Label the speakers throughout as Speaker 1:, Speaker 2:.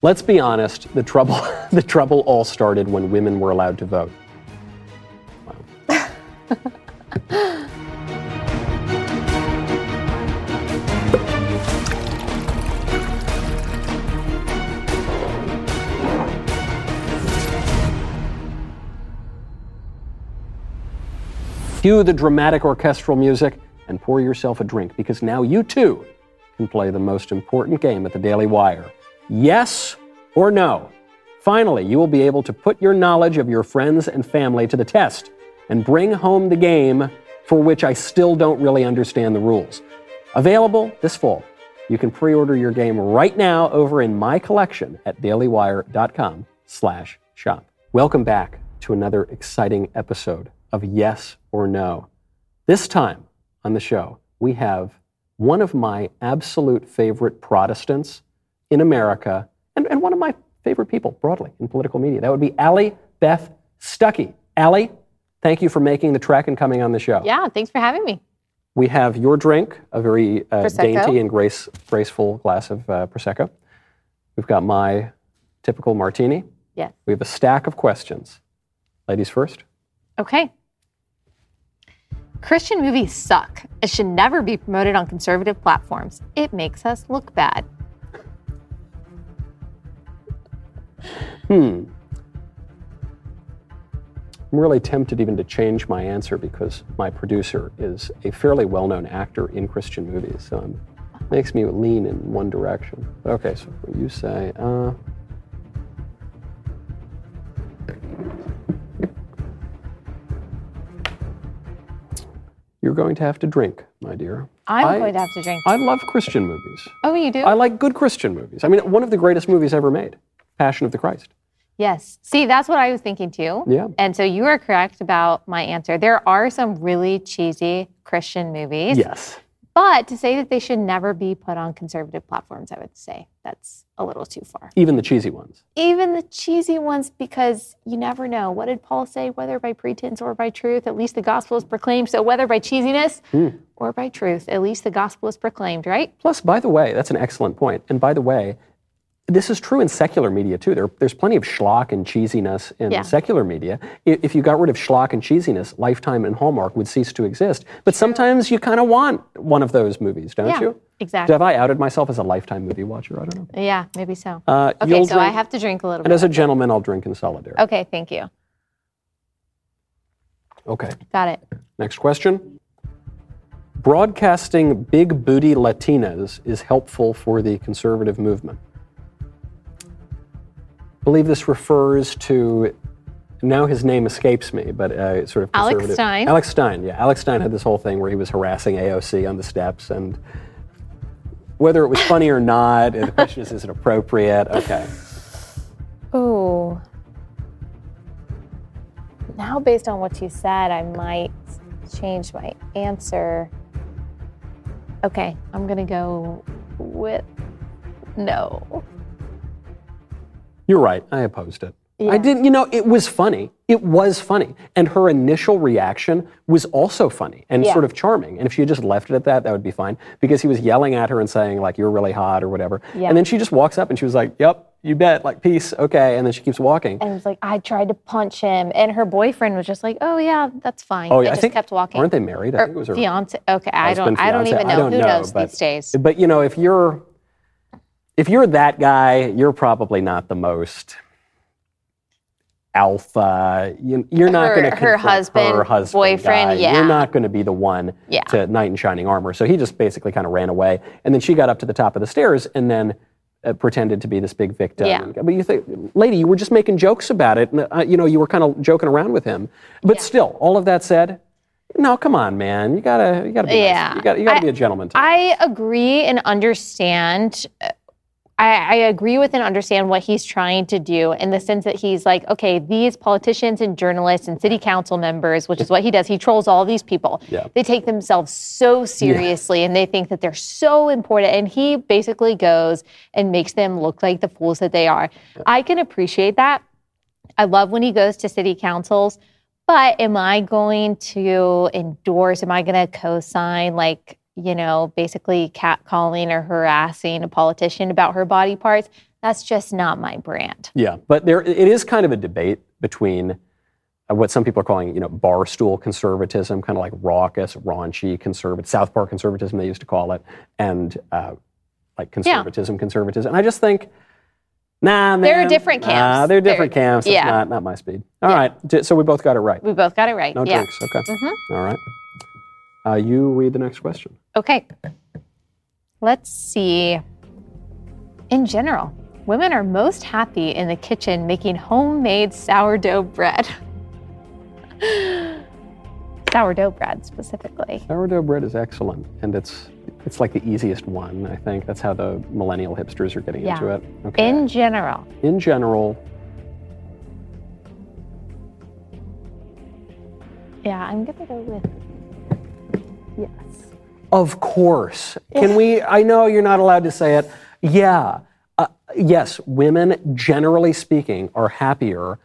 Speaker 1: Let's be honest, the trouble, the trouble all started when women were allowed to vote. Cue the dramatic orchestral music and pour yourself a drink because now you too can play the most important game at the Daily Wire. Yes or no? Finally, you will be able to put your knowledge of your friends and family to the test and bring home the game for which I still don't really understand the rules. Available this fall. You can pre-order your game right now over in my collection at dailywire.com slash shop. Welcome back to another exciting episode of Yes or No. This time on the show, we have one of my absolute favorite Protestants in America and, and one of my favorite people broadly in political media. That would be Allie Beth Stuckey. Allie, thank you for making the trek and coming on the show.
Speaker 2: Yeah, thanks for having me.
Speaker 1: We have your drink, a very uh, dainty and grace, graceful glass of uh, Prosecco. We've got my typical martini.
Speaker 2: Yes.
Speaker 1: We have a stack of questions. Ladies first.
Speaker 2: Okay. Christian movies suck. It should never be promoted on conservative platforms. It makes us look bad.
Speaker 1: Hmm. I'm really tempted even to change my answer because my producer is a fairly well known actor in Christian movies. So it makes me lean in one direction. Okay, so you say, uh, you're going to have to drink, my dear.
Speaker 2: I'm
Speaker 1: I-
Speaker 2: going to have to drink.
Speaker 1: I love Christian movies.
Speaker 2: oh, you do?
Speaker 1: I like good Christian movies. I mean, one of the greatest movies ever made, Passion of the Christ.
Speaker 2: Yes. See, that's what I was thinking too.
Speaker 1: Yeah.
Speaker 2: And so you are correct about my answer. There are some really cheesy Christian movies.
Speaker 1: Yes.
Speaker 2: But to say that they should never be put on conservative platforms, I would say that's a little too far.
Speaker 1: Even the cheesy ones.
Speaker 2: Even the cheesy ones, because you never know. What did Paul say? Whether by pretense or by truth, at least the gospel is proclaimed. So whether by cheesiness
Speaker 1: Hmm.
Speaker 2: or by truth, at least the gospel is proclaimed, right?
Speaker 1: Plus, by the way, that's an excellent point. And by the way, this is true in secular media too. There, there's plenty of schlock and cheesiness in
Speaker 2: Yeah.
Speaker 1: secular media. If you got rid of schlock and cheesiness, Lifetime and Hallmark would cease to exist. But sometimes you kind of want one of those movies, don't
Speaker 2: Yeah,
Speaker 1: you?
Speaker 2: exactly.
Speaker 1: Have I outed myself as a Lifetime movie watcher? I don't know.
Speaker 2: Yeah, maybe so.
Speaker 1: Uh,
Speaker 2: okay, so I have to drink a little
Speaker 1: And
Speaker 2: bit.
Speaker 1: as a gentleman, I'll drink in solidarity.
Speaker 2: okay, thank you.
Speaker 1: Okay.
Speaker 2: Got it.
Speaker 1: Next question. Broadcasting big booty Latinas is helpful for the conservative movement. I believe this refers to, now his name escapes me, but uh, sort of
Speaker 2: Alex. Stein.
Speaker 1: Alex Stein, yeah. Alex Stein had this whole thing where he was harassing AOC on the steps, and whether it was funny or not, the question is, is it appropriate? Okay.
Speaker 2: Ooh. Now, based on what you said, I might change my answer. Okay, I'm going to go with no.
Speaker 1: You're right. I opposed it.
Speaker 2: Yeah.
Speaker 1: I didn't, you know, it was funny. It was funny. And her initial reaction was also funny and
Speaker 2: Yeah.
Speaker 1: sort of charming. And if she had just left it at that, that would be fine. Because he was yelling at her and saying, like, you're really hot or whatever.
Speaker 2: Yeah.
Speaker 1: And then she just walks up and she was like, yep, you bet, like, peace, okay. And then she keeps walking.
Speaker 2: And it was like, I tried to punch him. And her boyfriend was just like, oh, yeah, that's fine.
Speaker 1: oh,
Speaker 2: They
Speaker 1: yeah, I
Speaker 2: just
Speaker 1: think,
Speaker 2: kept walking.
Speaker 1: aren't they married? I
Speaker 2: Or
Speaker 1: think it was her
Speaker 2: fiance. Okay, I don't, I don't even know.
Speaker 1: don't
Speaker 2: Who
Speaker 1: know,
Speaker 2: knows
Speaker 1: but-
Speaker 2: these days?
Speaker 1: But, you know, if you're, if you're that guy, you're probably not the most alpha. You, you're not going to
Speaker 2: her husband,
Speaker 1: her husband
Speaker 2: boyfriend,
Speaker 1: guy.
Speaker 2: yeah.
Speaker 1: You're not going to be the one
Speaker 2: Yeah.
Speaker 1: to knight in shining armor. So he just basically kind of ran away, and then she got up to the top of the stairs and then. Uh, pretended to be this big victim.
Speaker 2: Yeah.
Speaker 1: But you think, lady, you were just making jokes about it. And, uh, you know, you were kind of joking around with him. But still, all of that said, no, come on, man. You gotta, you gotta be, nice.
Speaker 2: Yeah.
Speaker 1: you gotta, you gotta
Speaker 2: I-
Speaker 1: be a gentleman. Too.
Speaker 2: I agree and understand. I, I agree with and understand what he's trying to do in the sense that he's like, okay, these politicians and journalists and city council members, which is what he does, he trolls all these people.
Speaker 1: Yeah.
Speaker 2: They take themselves so seriously and they think that they're so important. And he basically goes and makes them look like the fools that they are. I can appreciate that. I love when he goes to city councils, but am I going to endorse, am I going to co sign, like, you know, basically catcalling or harassing a politician about her body parts? That's just not my brand.
Speaker 1: Yeah, but there it is kind of a debate between uh, what some people are calling, you know, barstool conservatism, kind of like raucous, raunchy conservative, South Park conservatism they used to call it, and uh, like conservatism, conservatism. And I just think, nah, man,
Speaker 2: There are different
Speaker 1: Nah,
Speaker 2: camps.
Speaker 1: they're different
Speaker 2: They're-
Speaker 1: camps. That's
Speaker 2: yeah.
Speaker 1: not not my speed. All right, d- so we both got it right.
Speaker 2: We both got it right.
Speaker 1: No
Speaker 2: yeah.
Speaker 1: drinks. Okay.
Speaker 2: Mhm.
Speaker 1: All right. Uh, you read the next question.
Speaker 2: Okay. Let's see. In general, women are most happy in the kitchen making homemade sourdough bread. sourdough bread specifically.
Speaker 1: Sourdough bread is excellent, and it's it's like the easiest one. I think that's how the millennial hipsters are getting
Speaker 2: Yeah.
Speaker 1: into it. Okay.
Speaker 2: In general,
Speaker 1: in general,
Speaker 2: yeah, I'm gonna go with yes.
Speaker 1: Of course. Can we? I know you're not allowed to say it. Yeah. Uh, yes, women, generally speaking, are happier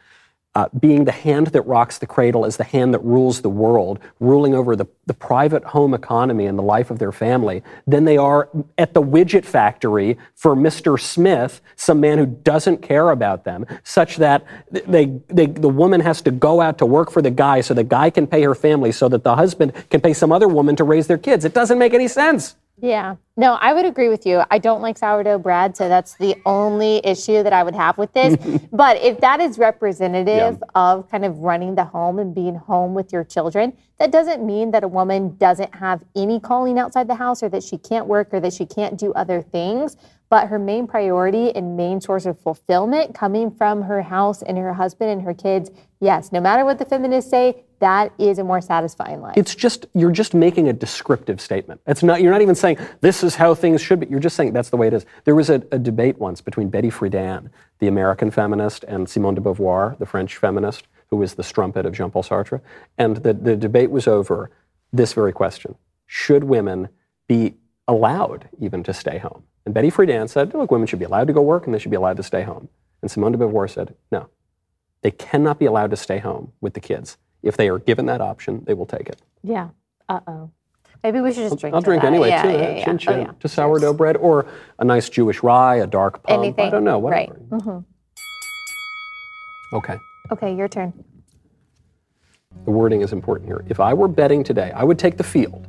Speaker 1: uh, being the hand that rocks the cradle as the hand that rules the world, ruling over the, the private home economy and the life of their family, than they are at the widget factory for Mr. Smith, some man who doesn't care about them, such that they, they, the woman has to go out to work for the guy so the guy can pay her family so that the husband can pay some other woman to raise their kids. It doesn't make any sense.
Speaker 2: Yeah. No, I would agree with you. I don't like sourdough bread, so that's the only issue that I would have with this. but if that is representative of kind of running the home and being home with your children, that doesn't mean that a woman doesn't have any calling outside the house or that she can't work or that she can't do other things. But her main priority and main source of fulfillment coming from her house and her husband and her kids, yes, no matter what the feminists say, that is a more satisfying life.
Speaker 1: It's just you're just making a descriptive statement. It's not you're not even saying this is how things should be. You're just saying that's the way it is. There was a, a debate once between Betty Friedan, the American feminist, and Simone de Beauvoir, the French feminist, who was the strumpet of Jean-Paul Sartre. And the, the debate was over this very question: Should women be allowed even to stay home? And Betty Friedan said, "Look, women should be allowed to go work, and they should be allowed to stay home." And Simone de Beauvoir said, "No, they cannot be allowed to stay home with the kids. If they are given that option, they will take it."
Speaker 2: yeah. Uh oh. Maybe we should just drink.
Speaker 1: I'll drink
Speaker 2: that.
Speaker 1: anyway
Speaker 2: yeah,
Speaker 1: too.
Speaker 2: Yeah, yeah,
Speaker 1: Chin
Speaker 2: Oh, yeah.
Speaker 1: to sourdough bread or a nice Jewish rye, a dark pump.
Speaker 2: Anything.
Speaker 1: I don't know.
Speaker 2: Right.
Speaker 1: Whatever.
Speaker 2: hmm
Speaker 1: Okay.
Speaker 2: Okay, your turn.
Speaker 1: The wording is important here. If I were betting today, I would take the field,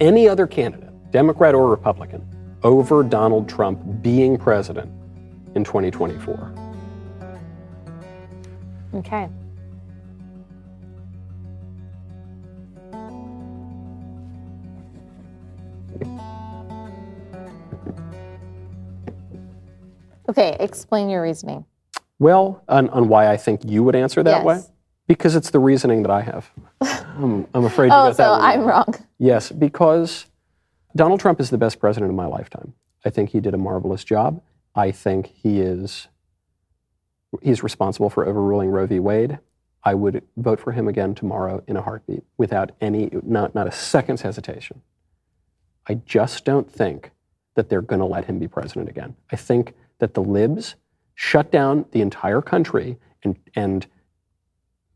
Speaker 1: any other candidate, Democrat or Republican, over Donald Trump being president in 2024.
Speaker 2: Okay. Okay, explain your reasoning.
Speaker 1: Well, on, on why I think you would answer that
Speaker 2: Yes.
Speaker 1: way? Because it's the reasoning that I have. I'm, um, I'm afraid
Speaker 2: Oh, so I'm
Speaker 1: wrong. Yes, because Donald Trump is the best president of my lifetime. I think he did a marvelous job. I think he is he's responsible for overruling Roe v. Wade. I would vote for him again tomorrow in a heartbeat without any not not a second's hesitation. I just don't think that they're going to let him be president again. I think that the libs shut down the entire country and and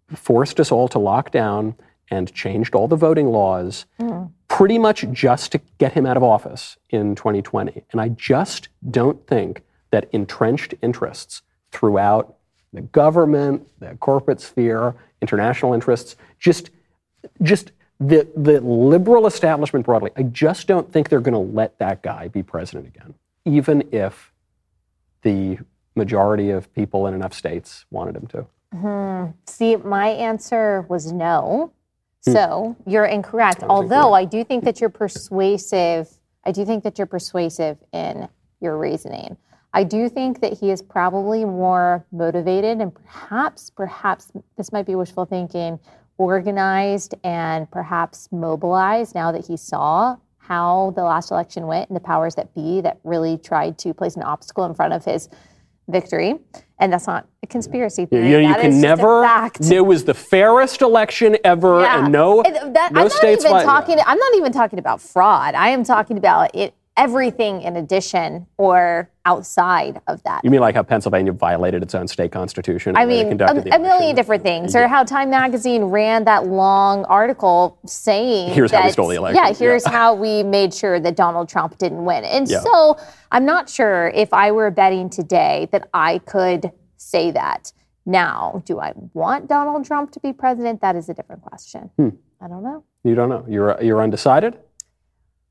Speaker 1: forced us all to lock down and changed all the voting laws mm. Pretty much just to get him out of office in 2020. And I just don't think that entrenched interests throughout the government, the corporate sphere, international interests, just just the the liberal establishment broadly, I just don't think they're going to let that guy be president again, even if the majority of people in enough states wanted him to. Hmm.
Speaker 2: See, my answer was no.
Speaker 1: Hmm.
Speaker 2: So you're incorrect. Although I do think that you're persuasive. I do think that you're persuasive in your reasoning. I do think that he is probably more motivated and perhaps, perhaps this might be wishful thinking, organized and perhaps mobilized now that he saw how the last election went and the powers that be that really tried to place an obstacle in front of his victory. And that's not a conspiracy theory.
Speaker 1: You, know, you
Speaker 2: That
Speaker 1: can
Speaker 2: is
Speaker 1: never. It was the fairest election ever,
Speaker 2: Yeah.
Speaker 1: and no,
Speaker 2: And that-
Speaker 1: no
Speaker 2: I'm not
Speaker 1: states.
Speaker 2: even talking. I'm not even talking about fraud. I am talking about it. Everything in addition or outside of that.
Speaker 1: You mean like how Pennsylvania violated its own state constitution?
Speaker 2: I mean, a, a million different things. Or how Time Magazine ran that long article saying,
Speaker 1: Here's how we stole the election.
Speaker 2: Yeah, here's
Speaker 1: Yeah.
Speaker 2: how we made sure that Donald Trump didn't win. And
Speaker 1: Yeah.
Speaker 2: so I'm not sure if I were betting today that I could say that. Now, do I want Donald Trump to be president? That is a different question.
Speaker 1: Hmm.
Speaker 2: I don't know.
Speaker 1: You don't know. You're you're undecided.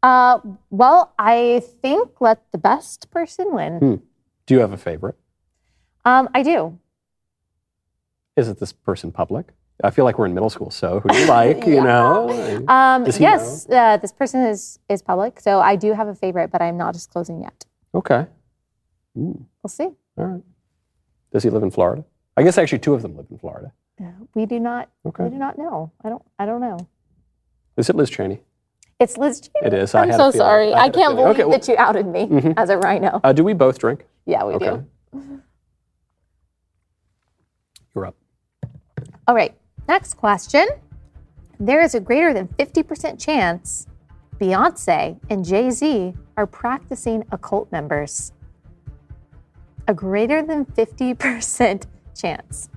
Speaker 2: Uh, well, I think let the best person win.
Speaker 1: Hmm. Do you have a favorite?
Speaker 2: Um, I do.
Speaker 1: Is it this person public? I feel like we're in middle school. So who do you like? You know.
Speaker 2: Um, yes, uh, this person is is public, so I do have a favorite, but I'm not disclosing yet.
Speaker 1: Okay. Mm,
Speaker 2: We'll see.
Speaker 1: all right. Does he live in Florida? I guess actually two of them live in Florida.
Speaker 2: Uh, We do not.
Speaker 1: Okay.
Speaker 2: We do not know. I don't. I don't know.
Speaker 1: Is it Liz Cheney?
Speaker 2: It's Liz Cheney.
Speaker 1: It is. I
Speaker 2: I'm so
Speaker 1: feeling.
Speaker 2: sorry.
Speaker 1: I
Speaker 2: I, can't believe
Speaker 1: Okay, well-
Speaker 2: that you outed me
Speaker 1: Mhm.
Speaker 2: as a RINO.
Speaker 1: Uh, do we both drink?
Speaker 2: yeah, we
Speaker 1: okay.
Speaker 2: do.
Speaker 1: You're up.
Speaker 2: All right. Next question. There is a greater than 50% chance Beyonce and Jay Z are practicing occult members. A greater than 50% chance.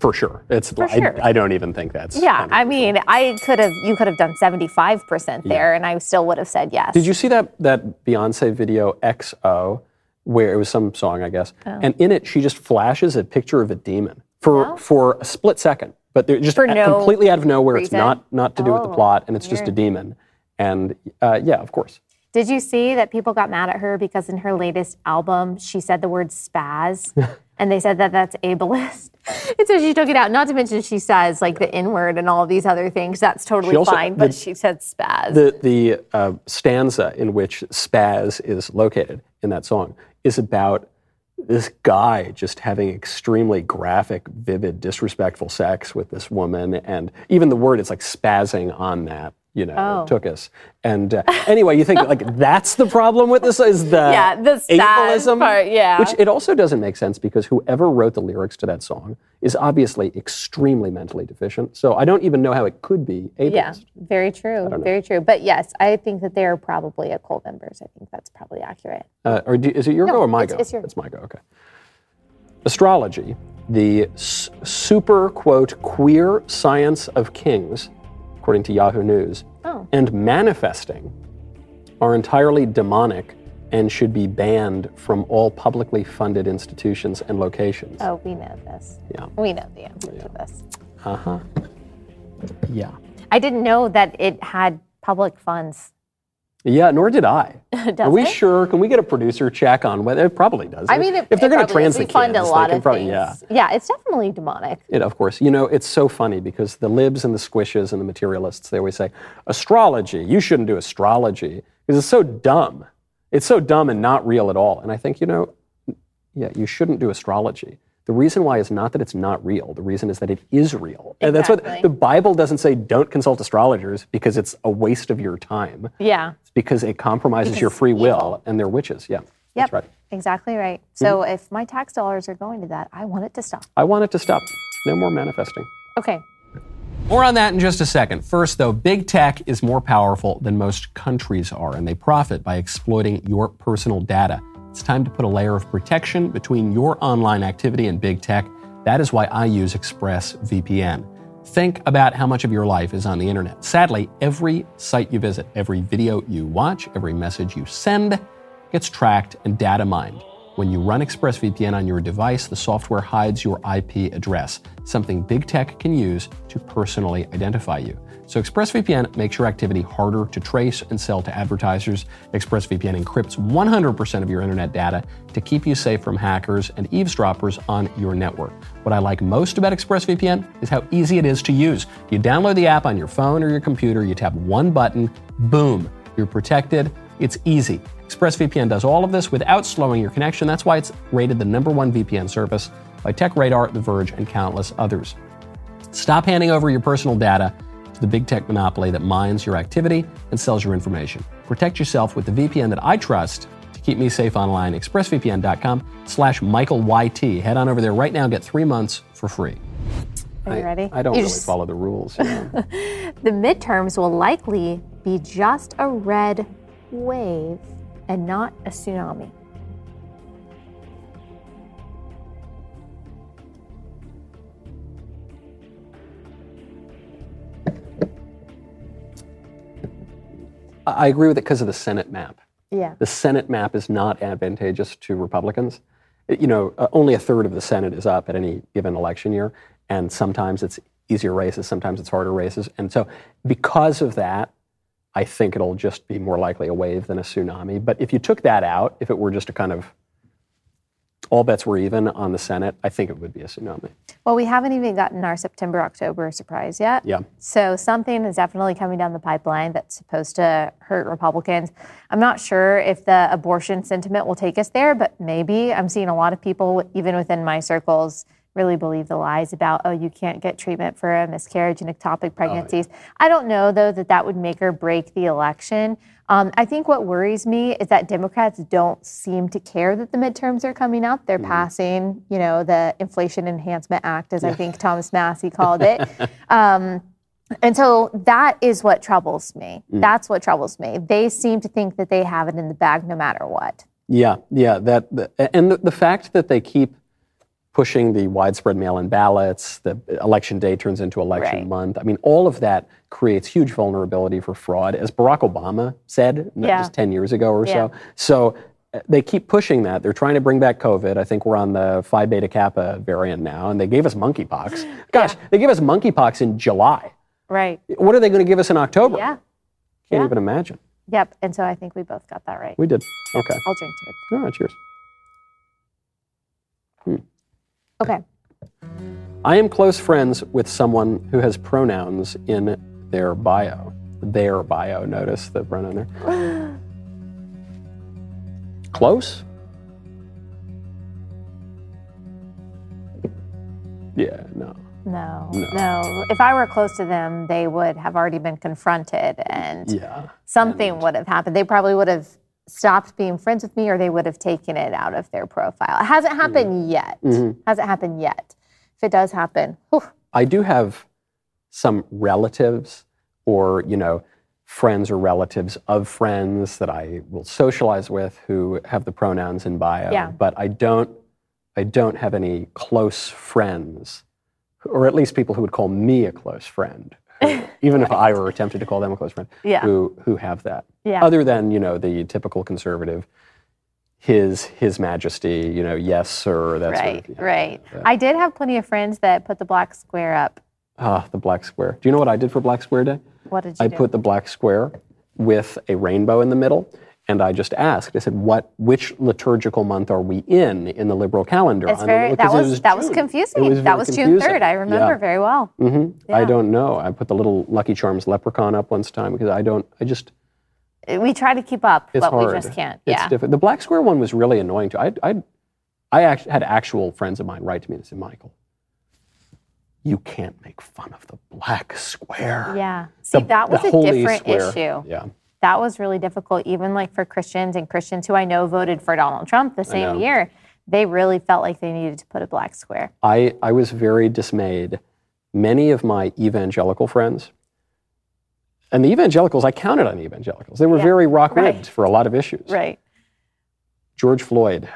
Speaker 1: For sure. It's.
Speaker 2: For
Speaker 1: I,
Speaker 2: sure.
Speaker 1: I don't even think that's.
Speaker 2: Yeah, I
Speaker 1: 100%.
Speaker 2: mean, I could have, you could have done 75% there, and I still would have said yes.
Speaker 1: Did you see that that Beyonce video XO, where it was some song, I guess,
Speaker 2: Oh.
Speaker 1: and in it she just flashes a picture of a demon for
Speaker 2: No?
Speaker 1: for a split second, but they're just
Speaker 2: no
Speaker 1: completely out of nowhere. It's not not to do with the
Speaker 2: Oh,
Speaker 1: plot, and it's just a demon. And uh, yeah, of course.
Speaker 2: Did you see that people got mad at her because in her latest album she said the word spaz, and they said that that's ableist, and so she took it out. Not to mention she says like the N word and all these other things. That's totally
Speaker 1: also-
Speaker 2: fine, but
Speaker 1: the-
Speaker 2: she said spaz.
Speaker 1: The the uh, stanza in which Spaz is located in that song is about this guy just having extremely graphic, vivid, disrespectful sex with this woman, and even the word is like spazzing on that. You know,
Speaker 2: Oh.
Speaker 1: took us. And uh, anyway, you think like that's the problem with this is the
Speaker 2: Yeah, the
Speaker 1: ableism
Speaker 2: part, yeah.
Speaker 1: Which it also doesn't make sense because whoever wrote the lyrics to that song is obviously extremely mentally deficient. So I don't even know how it could be ableist.
Speaker 2: yeah, very true, very true. But yes, I think that they're probably occult members. I think that's probably accurate.
Speaker 1: Uh, or do, is it your
Speaker 2: No,
Speaker 1: go or my
Speaker 2: it's-
Speaker 1: go?
Speaker 2: it's your- it's
Speaker 1: my go. Okay. Astrology, the s- super quote queer science of kings, according to Yahoo News,
Speaker 2: Oh.
Speaker 1: and manifesting are entirely demonic and should be banned from all publicly funded institutions and locations.
Speaker 2: Oh, we know this.
Speaker 1: Yeah.
Speaker 2: We know the answer to this.
Speaker 1: Uh huh. Yeah.
Speaker 2: I didn't know that it had public funds.
Speaker 1: Yeah, nor did I.
Speaker 2: Does
Speaker 1: Are we
Speaker 2: it?
Speaker 1: sure? Can we get a producer check on whether it probably does?
Speaker 2: I mean, it,
Speaker 1: if they're going to trans the
Speaker 2: we fund
Speaker 1: kids,
Speaker 2: a
Speaker 1: they
Speaker 2: lot
Speaker 1: can
Speaker 2: of
Speaker 1: probably,
Speaker 2: things.
Speaker 1: yeah.
Speaker 2: yeah, it's definitely demonic.
Speaker 1: It, of course. You know, it's so funny because the libs and the squishes and the materialists, they always say, astrology, you shouldn't do astrology because it's so dumb. It's so dumb and not real at all. And I think, you know, yeah, you shouldn't do astrology. The reason why is not that it's not real. The reason is that it is real. And that's what the Bible doesn't say don't consult astrologers because it's a waste of your time.
Speaker 2: Yeah.
Speaker 1: It's because it compromises
Speaker 2: Because
Speaker 1: your
Speaker 2: it's
Speaker 1: free will
Speaker 2: evil.
Speaker 1: and they're witches. Yeah.
Speaker 2: Yep.
Speaker 1: That's right.
Speaker 2: Exactly right. Hmm? So if my tax dollars are going to that, I want it to stop.
Speaker 1: I want it to stop. No more manifesting.
Speaker 2: Okay.
Speaker 1: More on that in just a second. First, though, big tech is more powerful than most countries are, and they profit by exploiting your personal data. It's time to put a layer of protection between your online activity and big tech. That is why I use ExpressVPN. Think about how much of your life is on the internet. Sadly, every site you visit, every video you watch, every message you send gets tracked and data mined. When you run ExpressVPN on your device, the software hides your IP address, something big tech can use to personally identify you. So ExpressVPN makes your activity harder to trace and sell to advertisers. ExpressVPN encrypts 100% of your internet data to keep you safe from hackers and eavesdroppers on your network. What I like most about ExpressVPN is how easy it is to use. You download the app on your phone or your computer, you tap one button, boom, you're protected. It's easy. ExpressVPN does all of this without slowing your connection. That's why it's rated the number one VPN service by TechRadar, The Verge, and countless others. Stop handing over your personal data the big tech monopoly that mines your activity and sells your information. Protect yourself with the VPN that I trust to keep me safe online. ExpressVPN.com slash MichaelYT. Head on over there right now. Get three months for free.
Speaker 2: Are you ready?
Speaker 1: I don't
Speaker 2: You
Speaker 1: really
Speaker 2: just-
Speaker 1: follow the rules. you know.
Speaker 2: The midterms will likely be just a red wave and not a tsunami?
Speaker 1: I agree with it because of the Senate map.
Speaker 2: Yeah.
Speaker 1: The Senate map is not advantageous to Republicans. You know, uh, only a third of the Senate is up at any given election year, and sometimes it's easier races, sometimes it's harder races. And so, because of that, I think it'll just be more likely a wave than a tsunami. But if you took that out, if it were just a kind of all bets were even on the Senate, I think it would be a tsunami.
Speaker 2: Well, we haven't even gotten our September October surprise yet.
Speaker 1: Yeah.
Speaker 2: So something is definitely coming down the pipeline that's supposed to hurt Republicans. I'm not sure if the abortion sentiment will take us there, but maybe. I'm seeing a lot of people, even within my circles, really believe the lies about, oh, you can't get treatment for a miscarriage and ectopic oh, pregnancies. I don't know, though, that that would make or break the election. Um, I think what worries me is that Democrats don't seem to care that the midterms are coming up. They're passing, you know, the Inflation Enhancement Act, as I think Thomas Massie called it. um, and so that is what troubles me. That's what troubles me. They seem to think that they have it in the bag no matter what.
Speaker 1: Yeah, yeah. That and the, the fact that they keep pushing the widespread mail-in ballots, the election day turns into election
Speaker 2: Right.
Speaker 1: month. I mean, all of that creates huge vulnerability for fraud, as Barack Obama said
Speaker 2: Yeah.
Speaker 1: just 10 years ago or
Speaker 2: Yeah.
Speaker 1: so. So uh, they keep pushing that. They're trying to bring back COVID. I think we're on the Phi Beta Kappa variant now, and they gave us monkeypox. Gosh, they gave us monkeypox in July.
Speaker 2: Right.
Speaker 1: What are they going to give us in October?
Speaker 2: Yeah.
Speaker 1: Can't
Speaker 2: Yeah.
Speaker 1: even imagine.
Speaker 2: Yep. And so I think we both got that right.
Speaker 1: We did. Okay.
Speaker 2: I'll drink to it.
Speaker 1: All right, cheers.
Speaker 2: Okay.
Speaker 1: I am close friends with someone who has pronouns in their bio. Their bio, notice the pronoun there. close? Yeah, no.
Speaker 2: No,
Speaker 1: No.
Speaker 2: no, If I were close to them, they would have already been confronted and
Speaker 1: Yeah.
Speaker 2: something would have happened. They probably would have stopped being friends with me or they would have taken it out of their profile. It hasn't mm-hmm. happened yet. Mm-hmm. Hasn't happened yet. If it does happen, whew,
Speaker 1: I do have some relatives or, you know, friends or relatives of friends that I will socialize with who have the pronouns in bio.
Speaker 2: Yeah.
Speaker 1: But I don't I don't have any close friends, or at least people who would call me a close friend. even if I were tempted to call them a close friend,
Speaker 2: Yeah.
Speaker 1: who who have that.
Speaker 2: Yeah.
Speaker 1: Other than, you know, the typical conservative, his his majesty, you know, yes, sir, That's
Speaker 2: right,
Speaker 1: sort of yeah.
Speaker 2: right. I did have plenty of friends that put the black square up.
Speaker 1: Ah, the black square. Do you know what I did for Black Square Day?
Speaker 2: What did you
Speaker 1: I
Speaker 2: do?
Speaker 1: put the black square with a rainbow in the middle, and I just asked. I said, "What? Which liturgical month are we in in the liberal calendar?"
Speaker 2: very, that
Speaker 1: it
Speaker 2: was, that was confusing.
Speaker 1: Was
Speaker 2: that was June 3rd. I remember
Speaker 1: Yeah.
Speaker 2: very well.
Speaker 1: Mhm. I don't know. I put the little Lucky Charms leprechaun up once time because I don't. I just
Speaker 2: We try to keep up,
Speaker 1: it's
Speaker 2: but
Speaker 1: hard.
Speaker 2: we just can't.
Speaker 1: It's
Speaker 2: yeah.
Speaker 1: different. The black square one was really annoying too. I I I actually had actual friends of mine write to me and say, "Michael, you can't make fun of the black square."
Speaker 2: Yeah. See,
Speaker 1: The-
Speaker 2: that was a different
Speaker 1: square.
Speaker 2: issue.
Speaker 1: Yeah.
Speaker 2: That was really difficult, even like for Christians and Christians who I know voted for Donald Trump the same year. They really felt like they needed to put a black square.
Speaker 1: I, I was very dismayed. Many of my evangelical friends, and the evangelicals, I counted on the evangelicals. They were
Speaker 2: Yeah,
Speaker 1: very rock ribbed
Speaker 2: right.
Speaker 1: for a lot of issues.
Speaker 2: Right.
Speaker 1: George Floyd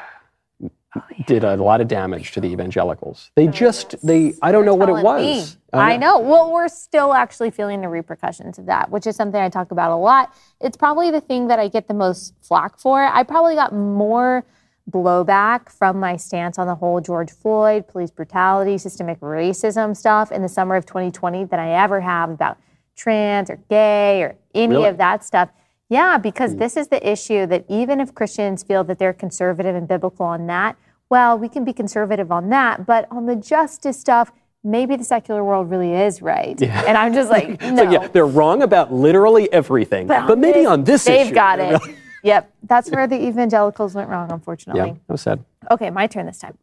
Speaker 2: Oh,
Speaker 1: did a lot of damage to the evangelicals. They just, they, I don't know what it
Speaker 2: Telling me.
Speaker 1: was.
Speaker 2: I uh, know. Well, we're still actually feeling the repercussions of that, which is something I talk about a lot. It's probably the thing that I get the most flack for. I probably got more blowback from my stance on the whole George Floyd, police brutality, systemic racism stuff in the summer of 2020 than I ever have about trans or gay or any
Speaker 1: Really?
Speaker 2: of that stuff. Yeah, because hmm. this is the issue that even if Christians feel that they're conservative and biblical on that, well, we can be conservative on that, but on the justice stuff, maybe the secular world really is right. Yeah. And I'm just like, no.
Speaker 1: So yeah, they're wrong about literally everything, but, maybe on this issue.
Speaker 2: they've
Speaker 1: issue.
Speaker 2: got it.
Speaker 1: really-
Speaker 2: yep, that's where the evangelicals went wrong, unfortunately.
Speaker 1: Yeah, that was sad.
Speaker 2: Okay, my turn this time.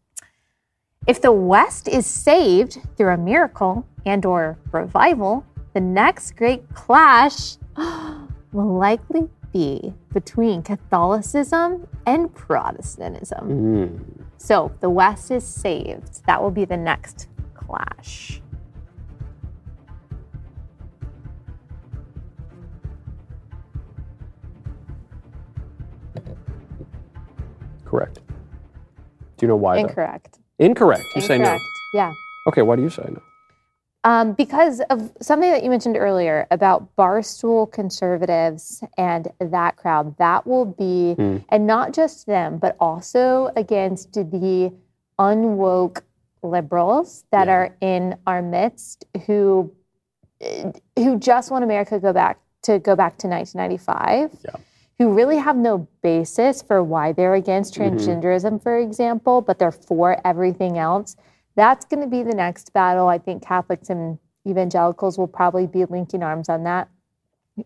Speaker 2: If the West is saved through a miracle and or revival, the next great clash will likely be between Catholicism and Protestantism.
Speaker 1: Mm.
Speaker 2: So the West is saved. That will be the next clash.
Speaker 1: Correct. Do you know why? Incorrect. Though?
Speaker 2: Incorrect.
Speaker 1: You Incorrect. say no.
Speaker 2: Yeah.
Speaker 1: Okay, why do you say no?
Speaker 2: Um, because of something that you mentioned earlier about barstool conservatives and that crowd, that will be,
Speaker 1: Hmm.
Speaker 2: and not just them, but also against the unwoke liberals that
Speaker 1: Yeah.
Speaker 2: are in our midst who who just want America to go back to go back to 1995.
Speaker 1: Yeah.
Speaker 2: Who really have no basis for why they're against
Speaker 1: Mm-hmm.
Speaker 2: transgenderism, for example, but they're for everything else. That's going to be the next battle. I think Catholics and evangelicals will probably be linking arms on that.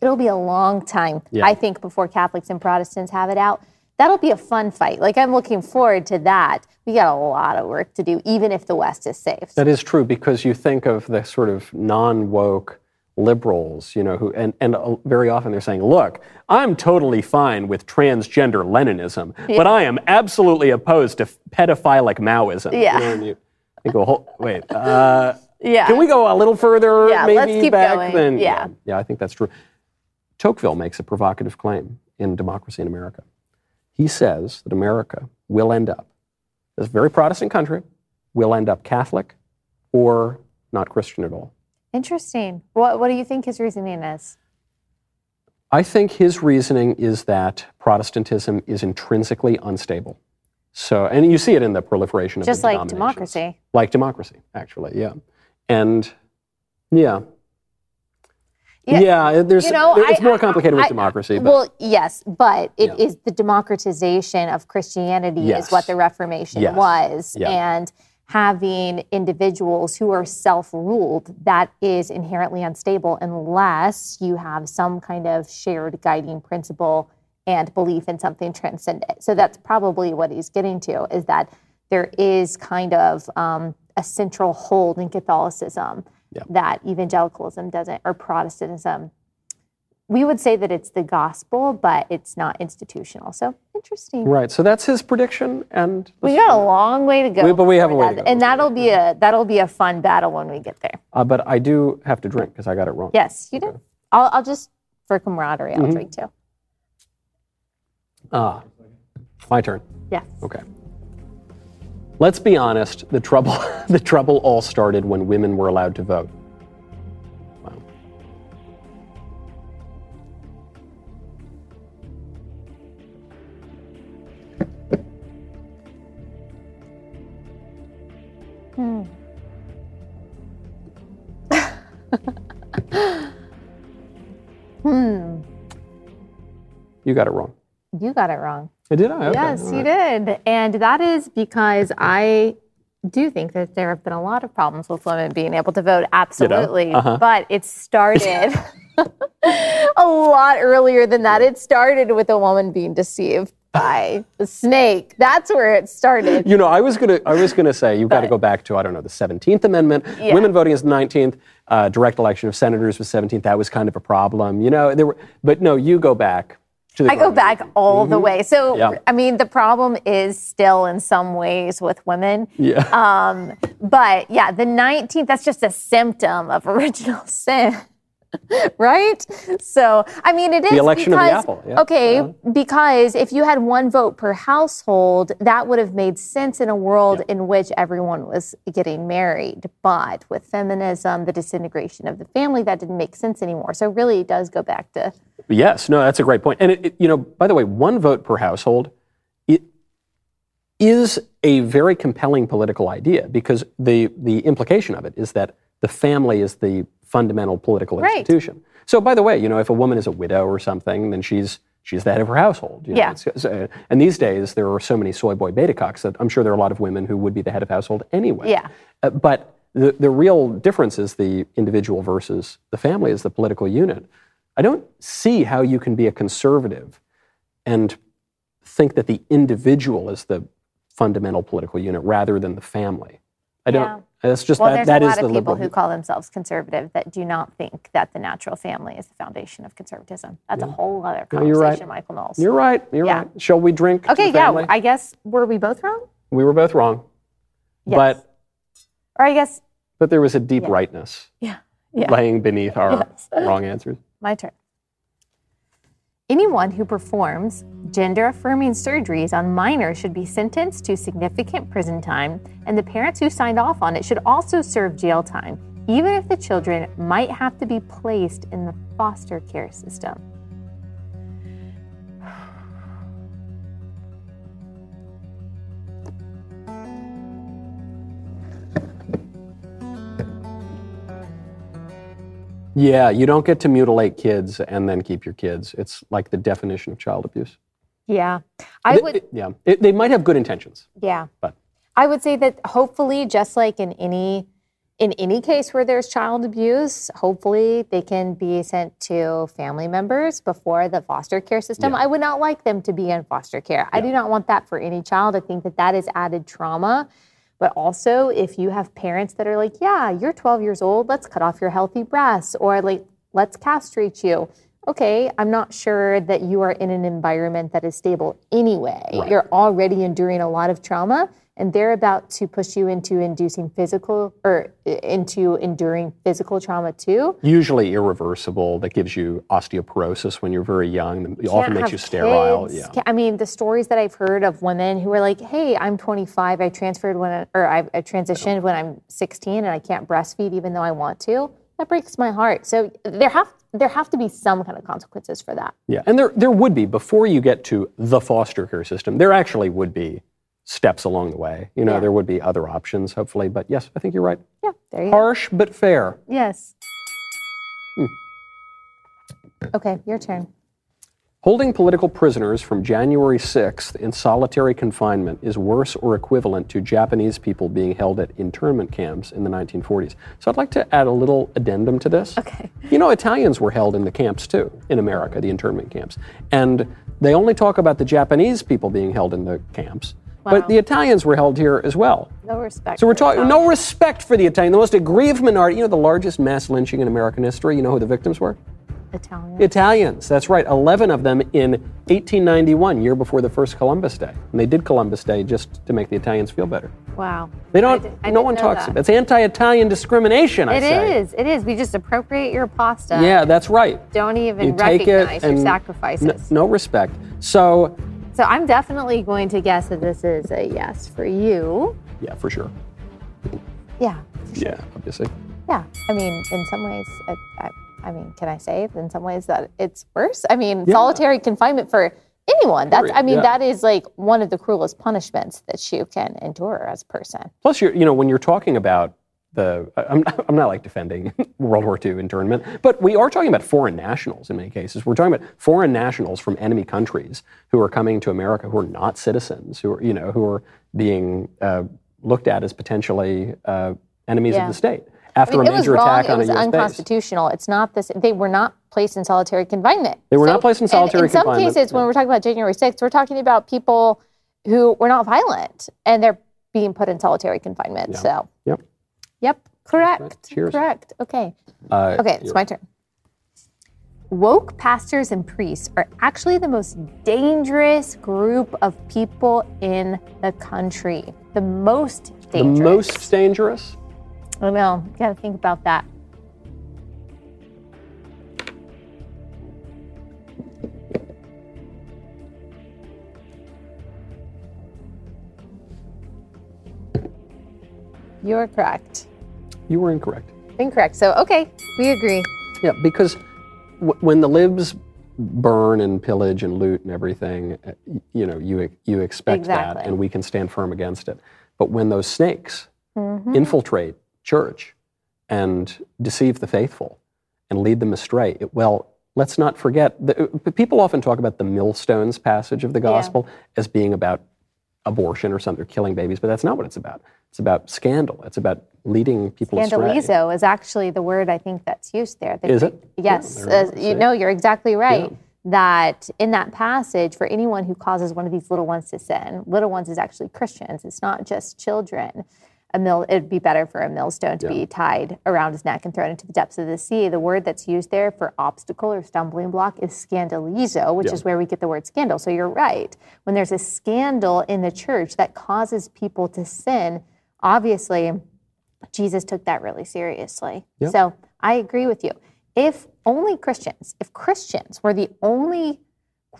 Speaker 2: It'll be a long time,
Speaker 1: Yeah.
Speaker 2: I think, before Catholics and Protestants have it out. That'll be a fun fight. Like, I'm looking forward to that. We got a lot of work to do, even if the West is safe.
Speaker 1: That is true because you think of the sort of non-woke liberals, you know, who and and uh, very often they're saying, "Look, I'm totally fine with transgender Leninism, but I am absolutely opposed to pedophilic Maoism." You
Speaker 2: Yeah.
Speaker 1: know, you think, well, hold, wait, uh,
Speaker 2: yeah.
Speaker 1: can we go a little further?
Speaker 2: Yeah,
Speaker 1: maybe
Speaker 2: let's keep
Speaker 1: back
Speaker 2: going.
Speaker 1: then.
Speaker 2: Yeah.
Speaker 1: yeah, I think that's true. Tocqueville makes a provocative claim in Democracy in America. He says that America will end up, this very Protestant country, will end up Catholic or not Christian at all.
Speaker 2: Interesting. What, what do you think his reasoning is?
Speaker 1: I think his reasoning is that Protestantism is intrinsically unstable. So, and you see it in the proliferation of
Speaker 2: Just like democracy.
Speaker 1: Like democracy, actually, yeah. And yeah.
Speaker 2: Yeah,
Speaker 1: Yeah, there's,
Speaker 2: you know,
Speaker 1: there- it's
Speaker 2: I-
Speaker 1: more
Speaker 2: I-
Speaker 1: complicated with
Speaker 2: I-
Speaker 1: democracy. But
Speaker 2: Well, yes, but it is
Speaker 1: Yeah.
Speaker 2: the democratization of Christianity
Speaker 1: Yes.
Speaker 2: is what the Reformation
Speaker 1: Yes.
Speaker 2: was.
Speaker 1: Yeah.
Speaker 2: And having individuals who are self ruled, that is inherently unstable unless you have some kind of shared guiding principle and belief in something transcendent. So that's probably what he's getting to is that there is kind of um, a central hold in Catholicism
Speaker 1: Yeah.
Speaker 2: that evangelicalism doesn't, or Protestantism we would say that it's the gospel, but it's not institutional. So interesting.
Speaker 1: right, so that's his prediction. And
Speaker 2: We got a long way to go.
Speaker 1: We- but we have a way to
Speaker 2: that-
Speaker 1: go.
Speaker 2: and that'll be a that'll be a fun battle when we get there.
Speaker 1: uh, but I do have to drink because I got it wrong.
Speaker 2: Yes, you do. I'll, I'll just for camaraderie,
Speaker 1: Mm-hmm.
Speaker 2: I'll drink too.
Speaker 1: Ah, my turn.
Speaker 2: Yes.
Speaker 1: Okay. Let's be honest. The trouble, the trouble all started when women were allowed to vote. Wow.
Speaker 2: Hmm.
Speaker 1: You got it wrong.
Speaker 2: You got it wrong.
Speaker 1: I did I? Okay.
Speaker 2: Yes,
Speaker 1: all
Speaker 2: you
Speaker 1: right.
Speaker 2: did. And that is because I do think that there have been a lot of problems with women being able to vote, absolutely.
Speaker 1: Uh-huh.
Speaker 2: But it started a lot earlier than that. It started with a woman being deceived by a snake. That's where it started.
Speaker 1: You know, I was gonna, I was gonna say you've got to go back to I don't know the Seventeenth Amendment.
Speaker 2: Yeah.
Speaker 1: Women voting is the Nineteenth. Uh, direct election of senators was Seventeenth. That was kind of a problem. You know, there were, but no, you go back the.
Speaker 2: I go back all the way. So,
Speaker 1: Mm-hmm. Yeah.
Speaker 2: I mean, the problem is still in some ways with women.
Speaker 1: Yeah.
Speaker 2: Um, but yeah, the 19th, that's just a symptom of original sin. right? So, I mean, it is
Speaker 1: The election of the apple, yeah.
Speaker 2: Okay,
Speaker 1: Uh-huh.
Speaker 2: because if you had one vote per household, that would have made sense in a world in which everyone was getting married. But with feminism, the disintegration of the family, that didn't make sense anymore. So, really, it does go back to
Speaker 1: Yes, no, that's a great point. And it, it- you know, by the way, one vote per household, it is a very compelling political idea because the the implication of it is that the family is the fundamental political
Speaker 2: Right.
Speaker 1: institution. So, by the way, you know, if a woman is a widow or something, then she's she's the head of her household. you know.
Speaker 2: Yeah.
Speaker 1: It's- so- and these days, there are so many soy boy beta cocks that I'm sure there are a lot of women who would be the head of household anyway.
Speaker 2: Yeah.
Speaker 1: Uh, but the, the real difference is the individual versus the family as the political unit. I don't see how you can be a conservative and think that the individual is the fundamental political unit rather than the family. I don't.
Speaker 2: Yeah.
Speaker 1: That's just
Speaker 2: Well,
Speaker 1: that.
Speaker 2: there's
Speaker 1: That
Speaker 2: a
Speaker 1: is
Speaker 2: lot
Speaker 1: the
Speaker 2: of people
Speaker 1: liberal.
Speaker 2: who call themselves conservative that do not think that the natural family is the foundation of conservatism. That's a whole other
Speaker 1: No,
Speaker 2: conversation,
Speaker 1: you're right.
Speaker 2: Michael Knowles.
Speaker 1: You're right. You're
Speaker 2: Yeah.
Speaker 1: right. Shall we drink?
Speaker 2: okay, yeah. I guess were we both wrong?
Speaker 1: we were both wrong,
Speaker 2: Yes.
Speaker 1: but
Speaker 2: Or I guess
Speaker 1: but there was a deep
Speaker 2: Yeah.
Speaker 1: rightness
Speaker 2: yeah, yeah.
Speaker 1: laying beneath our
Speaker 2: Yes.
Speaker 1: wrong answers.
Speaker 2: My turn. Anyone who performs gender affirming surgeries on minors should be sentenced to significant prison time, and the parents who signed off on it should also serve jail time, even if the children might have to be placed in the foster care system.
Speaker 1: Yeah, you don't get to mutilate kids and then keep your kids. It's like the definition of child abuse.
Speaker 2: Yeah. I would
Speaker 1: th- yeah, It- they might have good intentions,
Speaker 2: Yeah.
Speaker 1: but
Speaker 2: I would say that hopefully, just like in any in any case where there's child abuse, hopefully they can be sent to family members before the foster care system.
Speaker 1: Yeah.
Speaker 2: I would not like them to be in foster care. I do not want that for any child. I think that that is added trauma. But also, if you have parents that are like, "Yeah, you're 12 years old. Let's cut off your healthy breasts," or like, "Let's castrate you." Okay, I'm not sure that you are in an environment that is stable anyway.
Speaker 1: Right.
Speaker 2: You're already enduring a lot of trauma and they're about to push you into inducing physical or into enduring physical trauma too.
Speaker 1: usually irreversible. That gives you osteoporosis when you're very young. It often
Speaker 2: Can't
Speaker 1: makes
Speaker 2: have
Speaker 1: you sterile.
Speaker 2: kids.
Speaker 1: Yeah.
Speaker 2: I mean, the stories that I've heard of women who are like, "Hey, I'm 25. I transferred when, I, or I, I transitioned when I'm 16, and I can't breastfeed even though I want to." That breaks my heart. So there have there have to be some kind of consequences for that.
Speaker 1: Yeah, and there there would be before you get to the foster care system. There actually would be steps along the way. You know,
Speaker 2: Yeah.
Speaker 1: there would be other options, hopefully. But yes, I think you're right.
Speaker 2: Yeah, there you go.
Speaker 1: Harsh but fair.
Speaker 2: Yes.
Speaker 1: Hmm.
Speaker 2: Okay, your turn.
Speaker 1: Holding political prisoners from January 6th in solitary confinement is worse or equivalent to Japanese people being held at internment camps in the 1940s. So I'd like to add a little addendum to this.
Speaker 2: Okay.
Speaker 1: You know, Italians were held in the camps too, in America, the internment camps. And they only talk about the Japanese people being held in the camps,
Speaker 2: Wow.
Speaker 1: but the Italians were held here as well.
Speaker 2: No respect.
Speaker 1: So we're talking no respect for the Italian, the most aggrieved minority. You know, the largest mass lynching in American history. You know who the victims were?
Speaker 2: Italians.
Speaker 1: Italians, that's right. 11 of them in 1891, year before the first Columbus Day. And they did Columbus Day just to make the Italians feel better.
Speaker 2: wow.
Speaker 1: They don't,
Speaker 2: I di- I
Speaker 1: no one talks
Speaker 2: that.
Speaker 1: about it. It's anti Italian discrimination, I
Speaker 2: It
Speaker 1: say.
Speaker 2: is. It is. We just appropriate your pasta.
Speaker 1: Yeah, that's right.
Speaker 2: Don't even
Speaker 1: You take it
Speaker 2: recognize your sacrifices.
Speaker 1: no respect. So,
Speaker 2: So I'm definitely going to guess that this is a yes for you.
Speaker 1: yeah, for sure.
Speaker 2: Yeah.
Speaker 1: Yeah, obviously.
Speaker 2: Yeah. I mean, in some ways, it, I, I mean, can I say in some ways that it's worse? I mean,
Speaker 1: Yeah.
Speaker 2: solitary confinement for anyone. That's. I mean,
Speaker 1: Yeah.
Speaker 2: that is like one of the cruelest punishments that you can endure as a person.
Speaker 1: Plus, you're, you know, when you're talking about the, I'm, I'm not like defending World War II internment, but we are talking about foreign nationals in many cases. We're talking about foreign nationals from enemy countries who are coming to America who are not citizens, who are, you know, who are being uh, looked at as potentially uh, enemies
Speaker 2: Yeah.
Speaker 1: of the state after
Speaker 2: I mean,
Speaker 1: a
Speaker 2: it was
Speaker 1: major
Speaker 2: wrong.
Speaker 1: attack
Speaker 2: It
Speaker 1: on
Speaker 2: was
Speaker 1: a U.S. base.
Speaker 2: unconstitutional. It's not this. They were not placed in solitary confinement.
Speaker 1: They were not placed in solitary
Speaker 2: in some
Speaker 1: confinement,
Speaker 2: cases, when we're talking about January 6th, we're talking about people who were not violent and they're being put in solitary confinement.
Speaker 1: Yeah.
Speaker 2: So,
Speaker 1: Yep.
Speaker 2: Yep, correct.
Speaker 1: Cheers.
Speaker 2: Correct. Okay.
Speaker 1: Uh,
Speaker 2: Okay, it's my turn. Woke pastors and priests are actually the most dangerous group of people in the country. The most dangerous.
Speaker 1: the most dangerous.
Speaker 2: I know. You got to think about that. You're correct.
Speaker 1: You were incorrect.
Speaker 2: Incorrect. So, okay, we agree.
Speaker 1: Yeah, because w- when the libs burn and pillage and loot and everything, uh, you know, you you expect
Speaker 2: Exactly.
Speaker 1: that, and we can stand firm against it. But when those snakes
Speaker 2: Mhm.
Speaker 1: infiltrate church and deceive the faithful and lead them astray, it, well, let's not forget. The, uh, people often talk about the millstones passage of the gospel as being about abortion or something, or killing babies, but that's not what it's about. It's about scandal. It's about leading people astray.
Speaker 2: Scandalizo is actually the word I think that's used there. The
Speaker 1: Is it?
Speaker 2: Yes.
Speaker 1: Yeah,
Speaker 2: uh, you know, you're exactly right.
Speaker 1: Yeah.
Speaker 2: That in that passage, for anyone who causes one of these little ones to sin, little ones is actually Christians. It's not just children. A mill, it'd be better for a millstone to be tied around his neck and thrown into the depths of the sea. The word that's used there for obstacle or stumbling block is scandalizo, which
Speaker 1: Yeah.
Speaker 2: is where we get the word scandal. So you're right. When there's a scandal in the church that causes people to sin, obviously Jesus took that really seriously. So I agree with you. If only Christians, if Christians were the only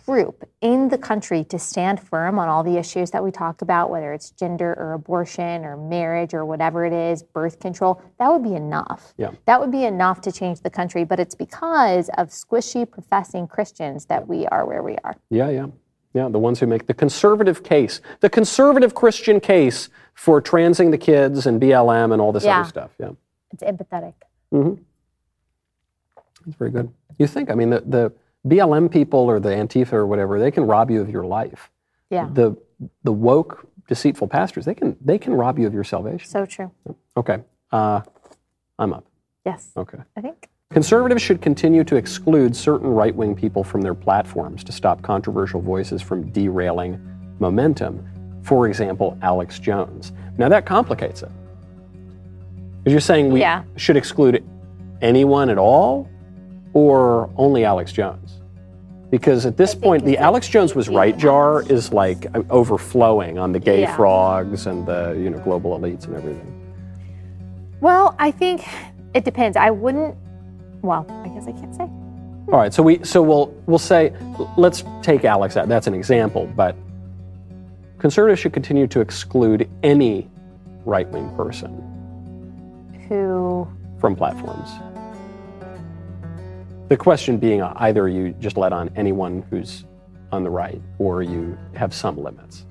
Speaker 2: group in the country to stand firm on all the issues that we talk about, whether it's gender or abortion or marriage or whatever it is, birth control, that would be enough.
Speaker 1: Yeah.
Speaker 2: That would be enough to change the country. But it's because of squishy professing Christians that we are where we are.
Speaker 1: Yeah, yeah. Yeah, the ones who make the conservative case, the conservative Christian case for transing the kids and BLM and all this
Speaker 2: Yeah.
Speaker 1: other stuff. Yeah.
Speaker 2: It's empathetic. Mm-hmm.
Speaker 1: That's very good. You think, I mean, the, the BLM people or the Antifa or whatever, they can rob you of your life.
Speaker 2: Yeah.
Speaker 1: The, the woke, deceitful pastors, they can, they can rob you of your salvation.
Speaker 2: So true.
Speaker 1: Okay. Uh, I'm up.
Speaker 2: Yes.
Speaker 1: Okay.
Speaker 2: I think.
Speaker 1: Conservatives should continue to exclude certain right wing people from their platforms to stop controversial voices from derailing momentum. For example, Alex Jones. Now that complicates it. Because you're saying we
Speaker 2: Yeah.
Speaker 1: should exclude anyone at all or only Alex Jones? Because at this point, the Alex Jones was right jar is like overflowing on the gay
Speaker 2: Yeah.
Speaker 1: frogs and the you know global elites and everything.
Speaker 2: Well, I think it depends. I wouldn't. Well, I guess I can't say. Hmm.
Speaker 1: All right, so we so we'll we'll say let's take Alex out. That's an example, but conservatives should continue to exclude any right-wing person
Speaker 2: Who?
Speaker 1: from platforms. The question being uh, either you just let on anyone who's on the right or you have some limits.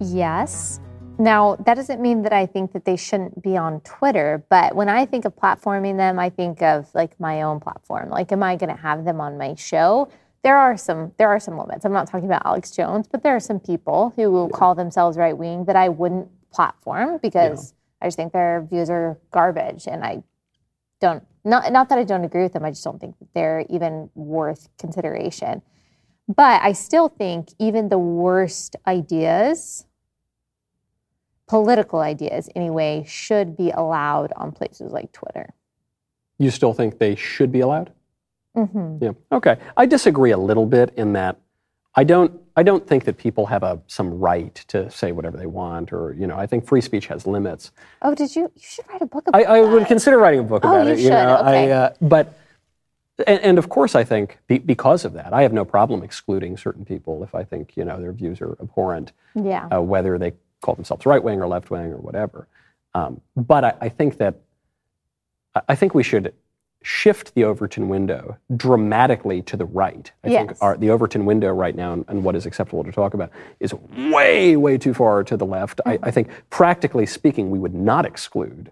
Speaker 2: Yes. Now, that doesn't mean that I think that they shouldn't be on Twitter, but when I think of platforming them, I think of like my own platform. Like, am I going to have them on my show? There are some there are some limits. I'm not talking about Alex Jones, but there are some people who will call themselves right wing that I wouldn't platform because I just think their views are garbage, and I don't not not that I don't agree with them. I just don't think that they're even worth consideration. But I still think even the worst ideas, political ideas anyway, should be allowed on places like Twitter.
Speaker 1: You still think they should be allowed?
Speaker 2: hmm
Speaker 1: Yeah. Okay. I disagree a little bit in that I don't I don't think that people have a some right to say whatever they want or you know I think free speech has limits.
Speaker 2: Oh, did you? You should write a book about
Speaker 1: I, I would consider writing a book
Speaker 2: Oh,
Speaker 1: about
Speaker 2: you
Speaker 1: it.
Speaker 2: should.
Speaker 1: know,
Speaker 2: Okay.
Speaker 1: I, uh, but and, and of course I think be, because of that I have no problem excluding certain people if I think you know their views are abhorrent,
Speaker 2: Yeah.
Speaker 1: uh, whether they call themselves right wing or left wing or whatever. Um, but I, I think that I think we should shift the Overton window dramatically to the right. I think
Speaker 2: Yes.
Speaker 1: our, the Overton window right now and, and what is acceptable to talk about is way, way too far to the left. I, mm-hmm. I think, practically speaking, we would not exclude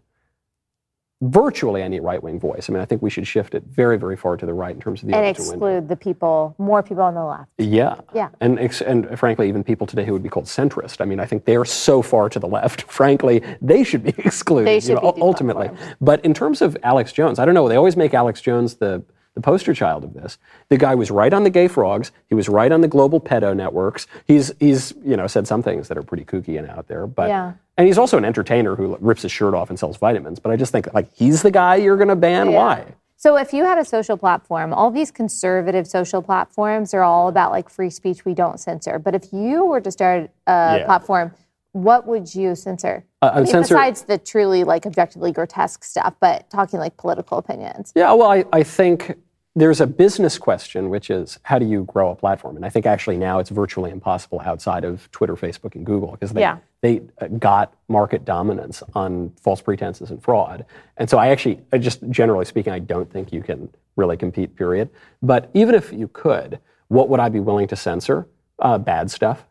Speaker 1: virtually any right wing voice. I mean, I think we should shift it very, very far to the right in terms of the
Speaker 2: and exclude the people, more people on the left.
Speaker 1: Yeah.
Speaker 2: Yeah.
Speaker 1: And, ex- and frankly, even people today who would be called centrist. I mean, I think they're so far to the left. Frankly, they should be excluded.
Speaker 2: They
Speaker 1: you
Speaker 2: should
Speaker 1: know,
Speaker 2: be
Speaker 1: ultimately. But in terms of Alex Jones, I don't know. They always make Alex Jones the the poster child of this. The guy was right on the gay frogs. He was right on the global pedo networks. He's he's you know said some things that are pretty kooky and out there. But
Speaker 2: Yeah.
Speaker 1: And he's also an entertainer who rips his shirt off and sells vitamins. But I just think like he's the guy you're going to ban.
Speaker 2: Yeah.
Speaker 1: Why?
Speaker 2: So if you had a social platform, all these conservative social platforms are all about like free speech, we don't censor. But if you were to start a
Speaker 1: Yeah.
Speaker 2: platform, what would you censor?
Speaker 1: Uh,
Speaker 2: I mean,
Speaker 1: censor-
Speaker 2: besides the truly like objectively grotesque stuff, but talking like political opinions.
Speaker 1: Yeah, well, I, I think there's a business question, which is how do you grow a platform? And I think actually now it's virtually impossible outside of Twitter, Facebook, and Google because they,
Speaker 2: Yeah.
Speaker 1: they uh, got market dominance on false pretenses and fraud. And so I actually, just generally speaking, I don't think you can really compete, period. But even if you could, what would I be willing to censor? Uh, bad stuff.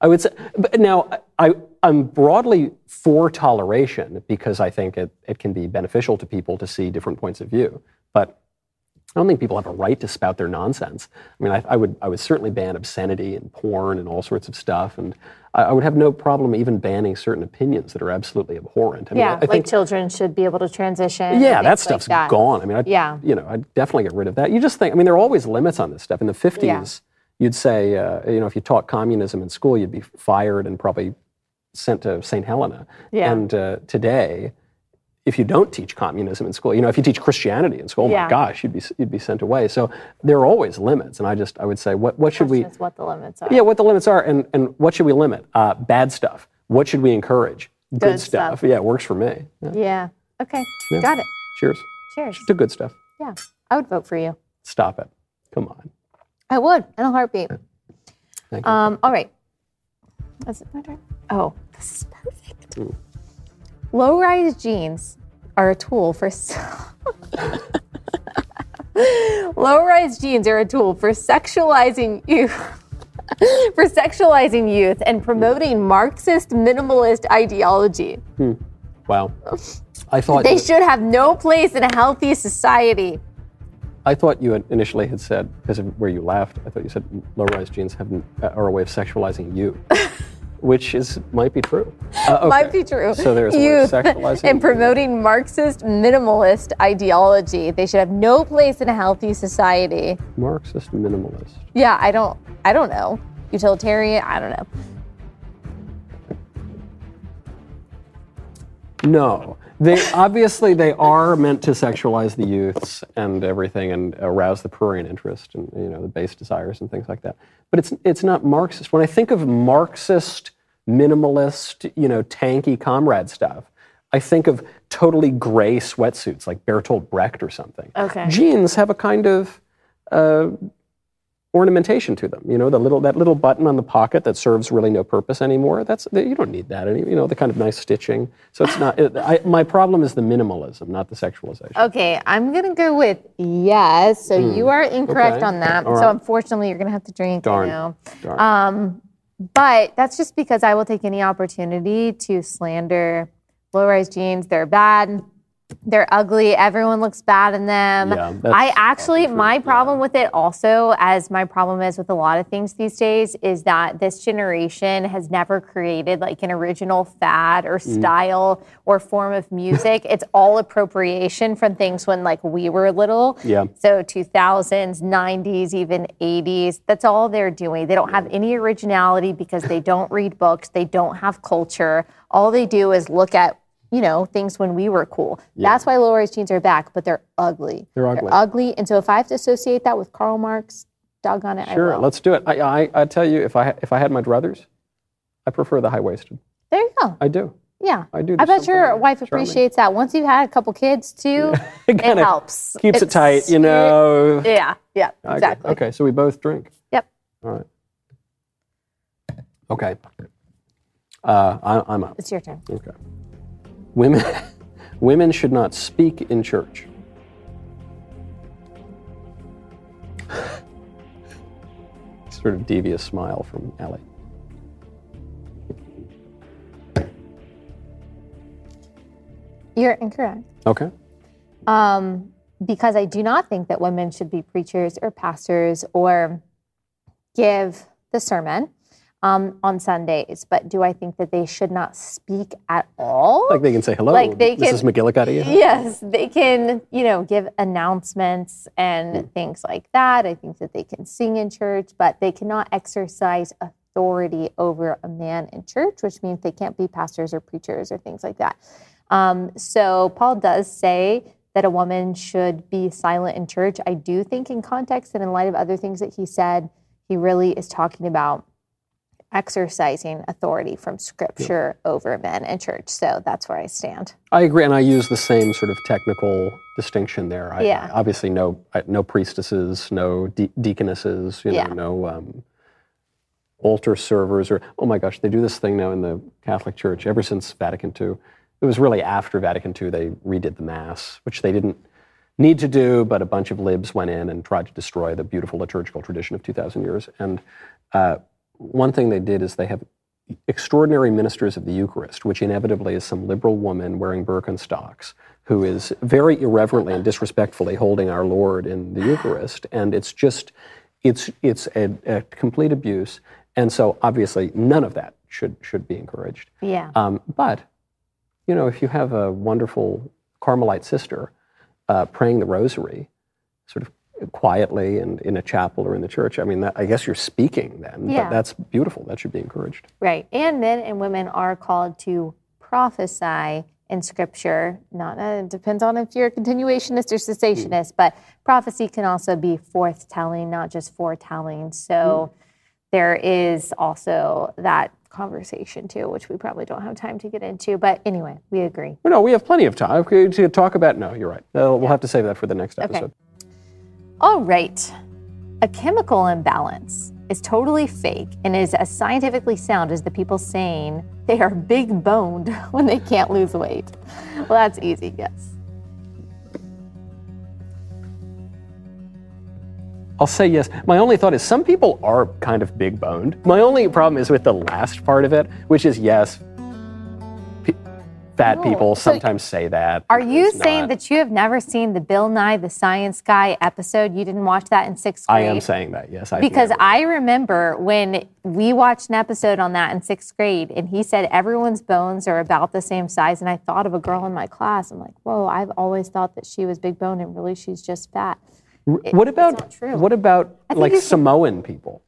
Speaker 1: I would say, but now I, I'm broadly for toleration because I think it, it can be beneficial to people to see different points of view. But I don't think people have a right to spout their nonsense. I mean, I, I would I would certainly ban obscenity and porn and all sorts of stuff, and I, I would have no problem even banning certain opinions that are absolutely abhorrent. I mean,
Speaker 2: Yeah,
Speaker 1: I,
Speaker 2: like
Speaker 1: think
Speaker 2: children should be able to transition.
Speaker 1: yeah, that
Speaker 2: like
Speaker 1: stuff's
Speaker 2: that.
Speaker 1: gone. I mean, I,
Speaker 2: Yeah.
Speaker 1: you know, I'd definitely get rid of that. You just think, I mean, there are always limits on this stuff. In the 50s,
Speaker 2: Yeah.
Speaker 1: you'd say, uh, you know, if you taught communism in school, you'd be fired and probably sent to St. Helena.
Speaker 2: Yeah.
Speaker 1: And uh, today, if you don't teach communism in school, you know, if you teach Christianity in school, oh
Speaker 2: Yeah.
Speaker 1: my gosh, you'd be, you'd be sent away. So there are always limits. And I just, I would say, what, what should we,
Speaker 2: what the limits are.
Speaker 1: yeah, what the limits are and, and what should we limit? Uh, bad stuff. What should we encourage? Good,
Speaker 2: Good
Speaker 1: stuff.
Speaker 2: stuff.
Speaker 1: Yeah, it works for me. Yeah.
Speaker 2: Yeah. Okay. Got it.
Speaker 1: Cheers
Speaker 2: Cheers.
Speaker 1: to good stuff.
Speaker 2: Yeah, I would vote for you.
Speaker 1: Stop it. Come on.
Speaker 2: I would in a heartbeat.
Speaker 1: Thank you.
Speaker 2: Um, all right. Is it my turn? Oh, this is perfect.
Speaker 1: Mm.
Speaker 2: Low rise jeans are a tool for. Low rise jeans are a tool for sexualizing youth. for sexualizing youth and promoting Marxist minimalist ideology. Hmm.
Speaker 1: wow. I thought
Speaker 2: They should have no place in a healthy society.
Speaker 1: I thought you had initially had said because of where you laughed. I thought you said low-rise jeans have are a way of sexualizing you, which is might be true. Uh, okay.
Speaker 2: Might be true.
Speaker 1: So there's a way of
Speaker 2: youth
Speaker 1: sexualizing
Speaker 2: and promoting Marxist minimalist ideology. They should have no place in a healthy society.
Speaker 1: Marxist minimalist.
Speaker 2: Yeah, I don't I don't know. Utilitarian, I don't know.
Speaker 1: No, they obviously they are meant to sexualize the youths and everything and arouse the prurient interest and you know the base desires and things like that. But it's it's not Marxist. When I think of Marxist minimalist, you know, tanky comrade stuff, I think of totally gray sweatsuits like Bertolt Brecht or something.
Speaker 2: Okay.
Speaker 1: Jeans have a kind of uh, ornamentation to them. You know, the little that little button on the pocket that serves really no purpose anymore. That's you don't need that any. You know, the kind of nice stitching. So it's not. It, I, my problem is the minimalism, not the sexualization.
Speaker 2: Okay, I'm gonna go with yes. So you are incorrect
Speaker 1: Okay.
Speaker 2: on that.
Speaker 1: All
Speaker 2: So unfortunately, you're gonna have to drink.
Speaker 1: Darn.
Speaker 2: I know.
Speaker 1: Darn.
Speaker 2: Um, but that's just because I will take any opportunity to slander low-rise jeans. They're bad. They're ugly. Everyone looks bad in them.
Speaker 1: Yeah,
Speaker 2: I actually,
Speaker 1: true.
Speaker 2: my problem with it also, as my problem is with a lot of things these days, is that this generation has never created like an original fad or
Speaker 1: Mm.
Speaker 2: style or form of music. it's all appropriation from things when like we were little.
Speaker 1: Yeah.
Speaker 2: So 2000s, 90s, even 80s. That's all they're doing. They don't have any originality because they don't read books. They don't have culture. All they do is look at, you know, things when we were cool. That's why low rise jeans are back, but they're ugly.
Speaker 1: They're ugly.
Speaker 2: ugly. And so if I have to associate that with Karl Marx, doggone it, I
Speaker 1: Sure, let's do it. I, I I tell you, if I if I had my druthers, I prefer the high waisted.
Speaker 2: there you go.
Speaker 1: I do.
Speaker 2: Yeah.
Speaker 1: I do.
Speaker 2: I bet your wife
Speaker 1: charming.
Speaker 2: appreciates that. Once you've had a couple kids too,
Speaker 1: It
Speaker 2: it helps.
Speaker 1: Keeps it tight, you know.
Speaker 2: Yeah, yeah, exactly.
Speaker 1: Okay, so we both drink.
Speaker 2: Yep.
Speaker 1: All right. Okay. Uh, I, I'm up.
Speaker 2: It's your turn.
Speaker 1: Okay. Women, women should not speak in church. sort of devious smile from Allie.
Speaker 2: You're incorrect.
Speaker 1: Okay.
Speaker 2: um, because I do not think that women should be preachers or pastors or give the sermon um, on Sundays. But do I think that they should not speak at all?
Speaker 1: Like they can say hello.
Speaker 2: Like they can,
Speaker 1: Mrs. McGillicuddy.
Speaker 2: yes, they can, you know, give announcements and
Speaker 1: Hmm.
Speaker 2: things like that. I think that they can sing in church, but they cannot exercise authority over a man in church, which means they can't be pastors or preachers or things like that. Um, so Paul does say that a woman should be silent in church. I do think, in context and in light of other things that he said, he really is talking about exercising authority from scripture over men and church. So that's where I stand.
Speaker 1: I agree, and I use the same sort of technical distinction there. I,
Speaker 2: Yeah.
Speaker 1: I- obviously, no, I- no priestesses, no de- deaconesses, you know,
Speaker 2: Yeah.
Speaker 1: no um, altar servers, or oh my gosh, they do this thing now in the Catholic Church ever since Vatican II. It was really after Vatican II they redid the Mass, which they didn't need to do, but a bunch of libs went in and tried to destroy the beautiful liturgical tradition of 2,000 years. And uh, one thing they did is they have extraordinary ministers of the Eucharist, which inevitably is some liberal woman wearing Birkenstocks who is very irreverently and disrespectfully holding our Lord in the Eucharist. And it's just, it's, it's a, a complete abuse. And so obviously none of that should, should be encouraged.
Speaker 2: Yeah.
Speaker 1: Um, but, you know, if you have a wonderful Carmelite sister uh, praying the rosary, sort of quietly and in a chapel or in the church, I mean, that, I guess you're speaking then.
Speaker 2: Yeah.
Speaker 1: But that's beautiful. That should be encouraged.
Speaker 2: Right. And men and women are called to prophesy in scripture. Not uh, it depends on if you're a continuationist or cessationist, but prophecy can also be forthtelling, not just foretelling. So there is also that conversation too, which we probably don't have time to get into. But anyway, we agree.
Speaker 1: Well, no, we have plenty of time to talk about. No, you're right. Uh, we'll have to save that for the next episode.
Speaker 2: All right. A chemical imbalance is totally fake and is as scientifically sound as the people saying they are big boned when they can't lose weight. Well, that's easy, yes.
Speaker 1: I'll say yes. My only thought is some people are kind of big boned. My only problem is with the last part of it, which is yes, fat people
Speaker 2: So
Speaker 1: sometimes say that.
Speaker 2: Are you saying
Speaker 1: not.
Speaker 2: that you have never seen the Bill Nye the Science Guy episode? You didn't watch that in sixth grade?
Speaker 1: I am saying that, yes. I
Speaker 2: Because I remember when we watched an episode on that in sixth grade, and he said everyone's bones are about the same size. And I thought of a girl in my class. I'm like, whoa, I've always thought that she was big boned, and really she's just fat.
Speaker 1: what about what about like Samoan people?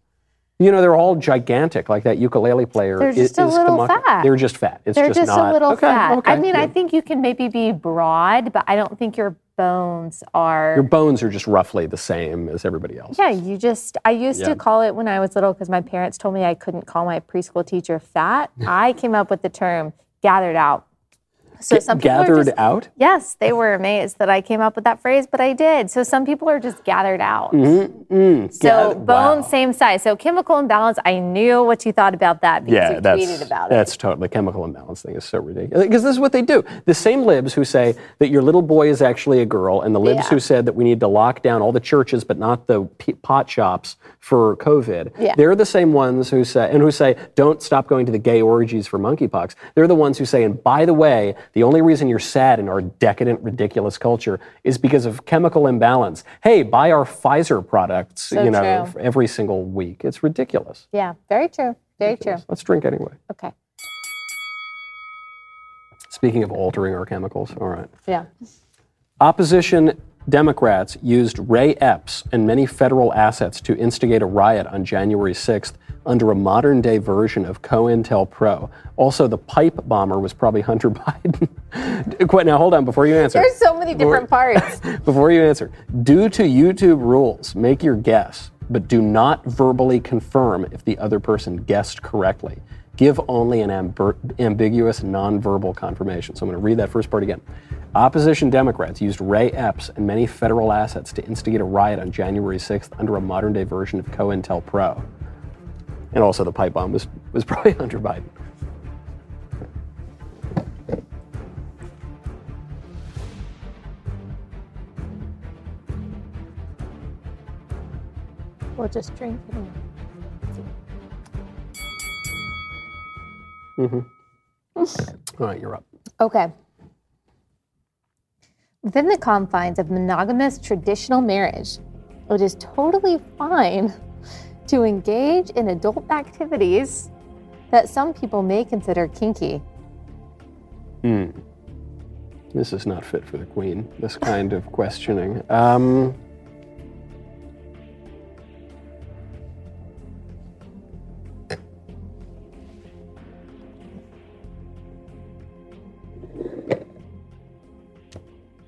Speaker 1: You know, they're all gigantic, like that ukulele player.
Speaker 2: They're just a
Speaker 1: is
Speaker 2: little
Speaker 1: Kamaka.
Speaker 2: fat.
Speaker 1: They're just fat. It's
Speaker 2: They're
Speaker 1: just,
Speaker 2: just,
Speaker 1: not
Speaker 2: a little
Speaker 1: okay,
Speaker 2: fat.
Speaker 1: Okay,
Speaker 2: I mean, I think you can maybe be broad, but I don't think your bones are.
Speaker 1: your bones are just roughly the same as everybody else.
Speaker 2: Yeah, you just, I used
Speaker 1: Yeah.
Speaker 2: to call it when I was little because my parents told me I couldn't call my preschool teacher fat. I came up with the term gathered out. So some people
Speaker 1: Gathered
Speaker 2: just-
Speaker 1: out.
Speaker 2: Yes, they were amazed that I came up with that phrase, but I did. So some people are just gathered out.
Speaker 1: Mm,
Speaker 2: So
Speaker 1: gather-
Speaker 2: bone,
Speaker 1: wow.
Speaker 2: same size. So chemical imbalance, I knew what you thought about that because
Speaker 1: Yeah,
Speaker 2: you
Speaker 1: that's
Speaker 2: tweeted about it.
Speaker 1: that's totally chemical imbalance thing is so ridiculous because this is what they do. The same libs who say that your little boy is actually a girl, and the libs
Speaker 2: Yeah.
Speaker 1: who said that we need to lock down all the churches but not the pot shops for COVID.
Speaker 2: Yeah.
Speaker 1: They're the same ones who say and who say don't stop going to the gay orgies for monkeypox. They're the ones who say, and by the way, the only reason you're sad in our decadent, ridiculous culture is because of chemical imbalance. Hey, buy our Pfizer products, you know,
Speaker 2: true.
Speaker 1: every single week. It's ridiculous.
Speaker 2: yeah, very true. Very true.
Speaker 1: Let's drink anyway.
Speaker 2: Okay.
Speaker 1: Speaking of altering our chemicals, all right.
Speaker 2: Yeah.
Speaker 1: Opposition Democrats used Ray Epps and many federal assets to instigate a riot on January 6th under a modern day version of COINTELPRO. Also, the pipe bomber was probably Hunter Biden. Quit now, hold on before you answer.
Speaker 2: There's so many different parts.
Speaker 1: Before you answer, due to YouTube rules, make your guess, but do not verbally confirm if the other person guessed correctly. Give only an amb- ambiguous nonverbal confirmation. So I'm going to read that first part again. Opposition Democrats used Ray Epps and many federal assets to instigate a riot on January 6th under a modern day version of COINTELPRO. And also, the pipe bomb was, was probably Hunter Biden.
Speaker 2: we'll just drink it. in. Mm-hmm.
Speaker 1: All right, you're up.
Speaker 2: Okay. Within the confines of monogamous traditional marriage, it is totally fine to engage in adult activities that some people may consider kinky. Hmm.
Speaker 1: This is not fit for the queen, this kind of questioning. Um,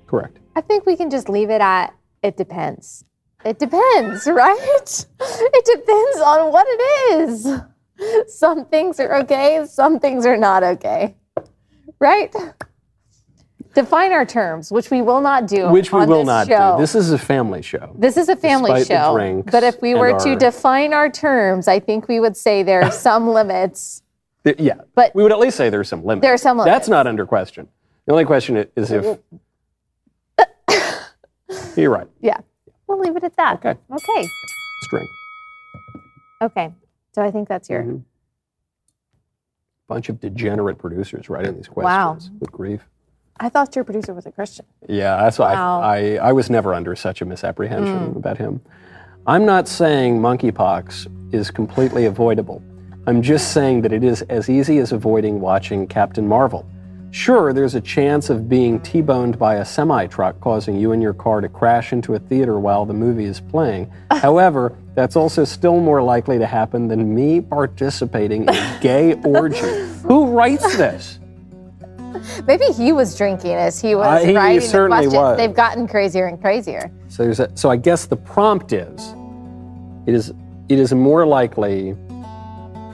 Speaker 1: correct.
Speaker 2: I think we can just leave it at it depends. It depends, right? It depends on what it is. Some things are okay, some things are not okay. Right? Define our terms, which we will not do.
Speaker 1: Which we will not
Speaker 2: show.
Speaker 1: do. This is a family show.
Speaker 2: This is a family
Speaker 1: Despite the
Speaker 2: show.
Speaker 1: drinks
Speaker 2: But if we were to
Speaker 1: our-
Speaker 2: define our terms, I think we would say there are some limits.
Speaker 1: Yeah,
Speaker 2: But-
Speaker 1: we would at least say there's some limits.
Speaker 2: There are some limits.
Speaker 1: That's not under question. The only question is if. You're right.
Speaker 2: Yeah. We'll leave it at that.
Speaker 1: Okay.
Speaker 2: Okay.
Speaker 1: Drink.
Speaker 2: Okay. So I think that's your
Speaker 1: Mhm. Bunch of degenerate producers writing these
Speaker 2: Wow.
Speaker 1: questions. Good grief.
Speaker 2: I thought your producer was a Christian.
Speaker 1: Yeah, that's why
Speaker 2: Wow.
Speaker 1: I, I, I was never under such a misapprehension
Speaker 2: Mm.
Speaker 1: about him. I'm not saying monkeypox is completely avoidable. I'm just saying that it is as easy as avoiding watching Captain Marvel. Sure, there's a chance of being T boned by a semi truck causing you and your car to crash into a theater while the movie is playing. However, that's also still more likely to happen than me participating in a gay orgy. Who writes this?
Speaker 2: Maybe he was drinking as he was
Speaker 1: Uh, he
Speaker 2: writing
Speaker 1: certainly
Speaker 2: the questions.
Speaker 1: was.
Speaker 2: They've gotten crazier and crazier.
Speaker 1: So there's a, so I guess the prompt is it is it is more likely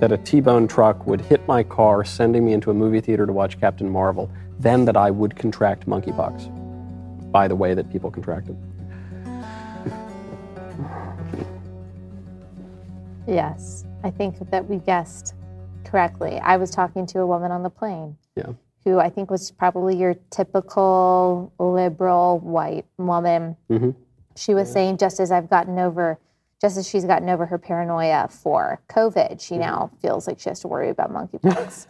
Speaker 1: that a T-bone truck would hit my car, sending me into a movie theater to watch Captain Marvel, than that I would contract monkeypox by the way that people contract it.
Speaker 2: Yes, I think that we guessed correctly. I was talking to a woman on the plane
Speaker 1: Yeah.
Speaker 2: who I think was probably your typical liberal white woman.
Speaker 1: Mhm.
Speaker 2: She was saying, just as I've gotten over, just as she's gotten over her paranoia for COVID, she now feels like she has to worry about monkeypox.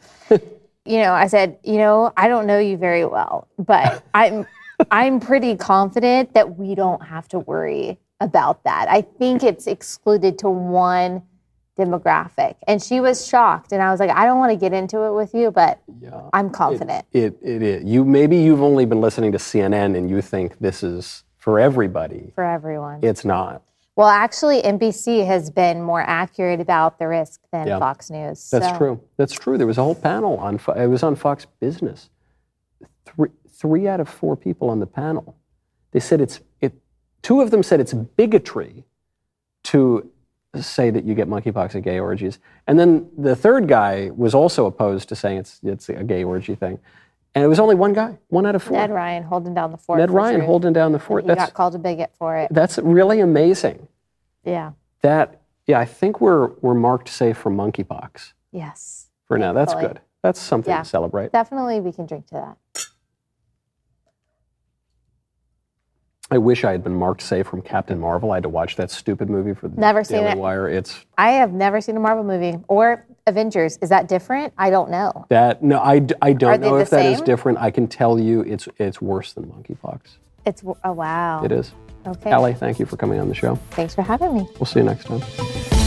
Speaker 2: you know, I said, you know, I don't know you very well, but I'm I'm pretty confident that we don't have to worry about that. I think it's excluded to one demographic. And she was shocked and I was like, I don't want to get into it with you, but
Speaker 1: Yeah.
Speaker 2: I'm confident.
Speaker 1: It, it is. You maybe you've only been listening to CNN and you think this is for everybody.
Speaker 2: for everyone.
Speaker 1: It's not.
Speaker 2: Well, actually, NBC has been more accurate about the risk than
Speaker 1: Yeah.
Speaker 2: Fox News.
Speaker 1: That's
Speaker 2: So,
Speaker 1: true. That's true. There was a whole panel on. It was on Fox Business. Three, three out of four people on the panel, they said it's it. Two of them said it's bigotry to say that you get monkeypox at gay orgies, and then the third guy was also opposed to saying it's it's a gay orgy thing, and it was only one guy, one out of four.
Speaker 2: Ned Ryan holding down the fort.
Speaker 1: Ned Ryan
Speaker 2: truth.
Speaker 1: holding down the fort.
Speaker 2: He
Speaker 1: That's
Speaker 2: got called a bigot for it.
Speaker 1: that's really amazing.
Speaker 2: Yeah.
Speaker 1: That yeah, I think we're we're marked safe from monkeypox
Speaker 2: Yes.
Speaker 1: for now. That's good. That's something
Speaker 2: Yeah.
Speaker 1: to celebrate.
Speaker 2: Definitely, we can drink to that.
Speaker 1: I wish I had been marked safe from Captain Marvel. I had to watch that stupid movie for the
Speaker 2: Never seen
Speaker 1: Daily
Speaker 2: it.
Speaker 1: Wire. It's
Speaker 2: I have never seen a Marvel movie or Avengers. Is that different? I don't know.
Speaker 1: that no, I,
Speaker 2: Are
Speaker 1: don't know if that is
Speaker 2: same?
Speaker 1: different. I can tell you it's it's worse than monkeypox.
Speaker 2: It's oh wow.
Speaker 1: It is.
Speaker 2: Okay.
Speaker 1: Allie, thank you for coming on the show.
Speaker 2: Thanks for having me.
Speaker 1: We'll see you next time.